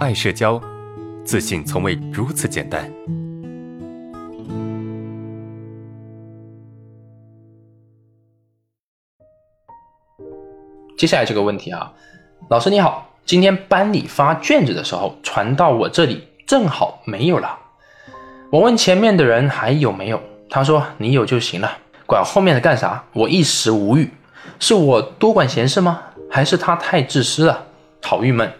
爱社交，自信从未如此简单。接下来这个问题啊，老师你好，今天班里发卷子的时候传到我这里，正好没有了。我问前面的人还有没有，他说你有就行了，管后面的干啥？我一时无语，是我多管闲事吗？还是他太自私了？好郁闷。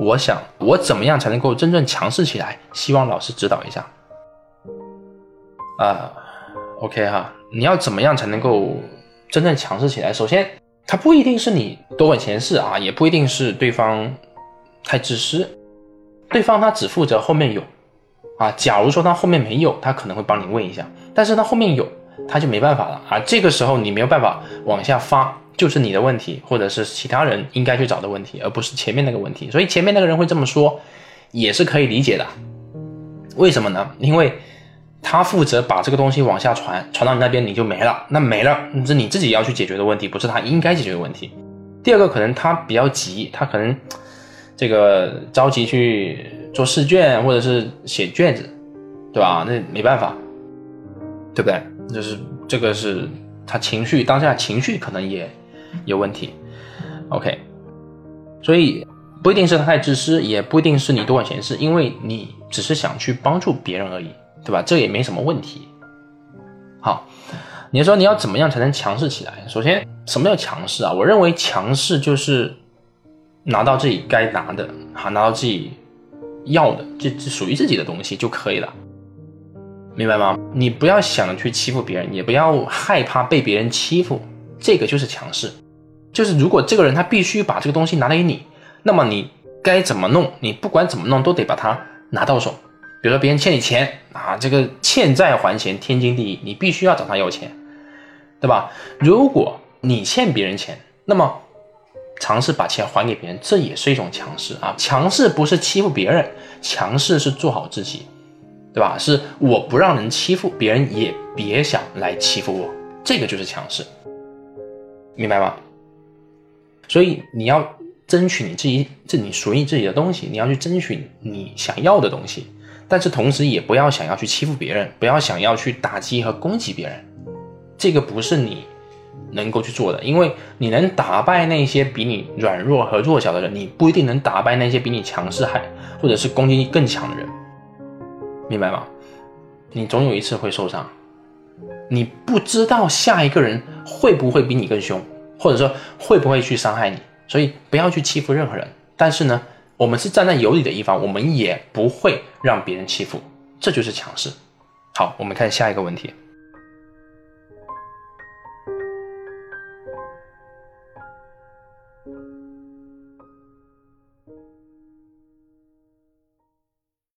我想我怎么样才能够真正强势起来？希望老师指导一下。啊，OK 哈，你要怎么样才能够真正强势起来？首先。他不一定是你多管闲事啊，也不一定是对方太自私，对方他只负责后面有啊。假如说他后面没有，他可能会帮你问一下，但是他后面有，他就没办法了啊。这个时候你没有办法往下发，就是你的问题，或者是其他人应该去找的问题，而不是前面那个问题。所以前面那个人会这么说，也是可以理解的。为什么呢？因为。他负责把这个东西往下传，传到你那边你就没了，那没了是你自己要去解决的问题，不是他应该解决的问题。第二个可能他比较急，他可能这个着急去做试卷或者是写卷子，对吧？那没办法，对不对？就是这个是他情绪当下情绪可能也有问题。OK，所以不一定是他太自私，也不一定是你多管闲事，因为你只是想去帮助别人而已。对吧？这也没什么问题。好，你说你要怎么样才能强势起来？首先，什么叫强势啊？我认为强势就是拿到自己该拿的，哈，拿到自己要的，这这属于自己的东西就可以了，明白吗？你不要想着去欺负别人，也不要害怕被别人欺负，这个就是强势。就是如果这个人他必须把这个东西拿给你，那么你该怎么弄？你不管怎么弄，都得把它拿到手。比如说别人欠你钱啊，这个欠债还钱天经地义，你必须要找他要钱，对吧？如果你欠别人钱，那么尝试把钱还给别人，这也是一种强势啊。强势不是欺负别人，强势是做好自己，对吧？是我不让人欺负别人，也别想来欺负我，这个就是强势，明白吗？所以你要争取你自己，这你属于自己的东西，你要去争取你想要的东西。但是同时也不要想要去欺负别人，不要想要去打击和攻击别人，这个不是你能够去做的。因为你能打败那些比你软弱和弱小的人，你不一定能打败那些比你强势还或者是攻击力更强的人，明白吗？你总有一次会受伤，你不知道下一个人会不会比你更凶，或者说会不会去伤害你？所以不要去欺负任何人。但是呢我们是站在有理的一方我们也不会让别人欺负。这就是强势。好我们看下一个问题。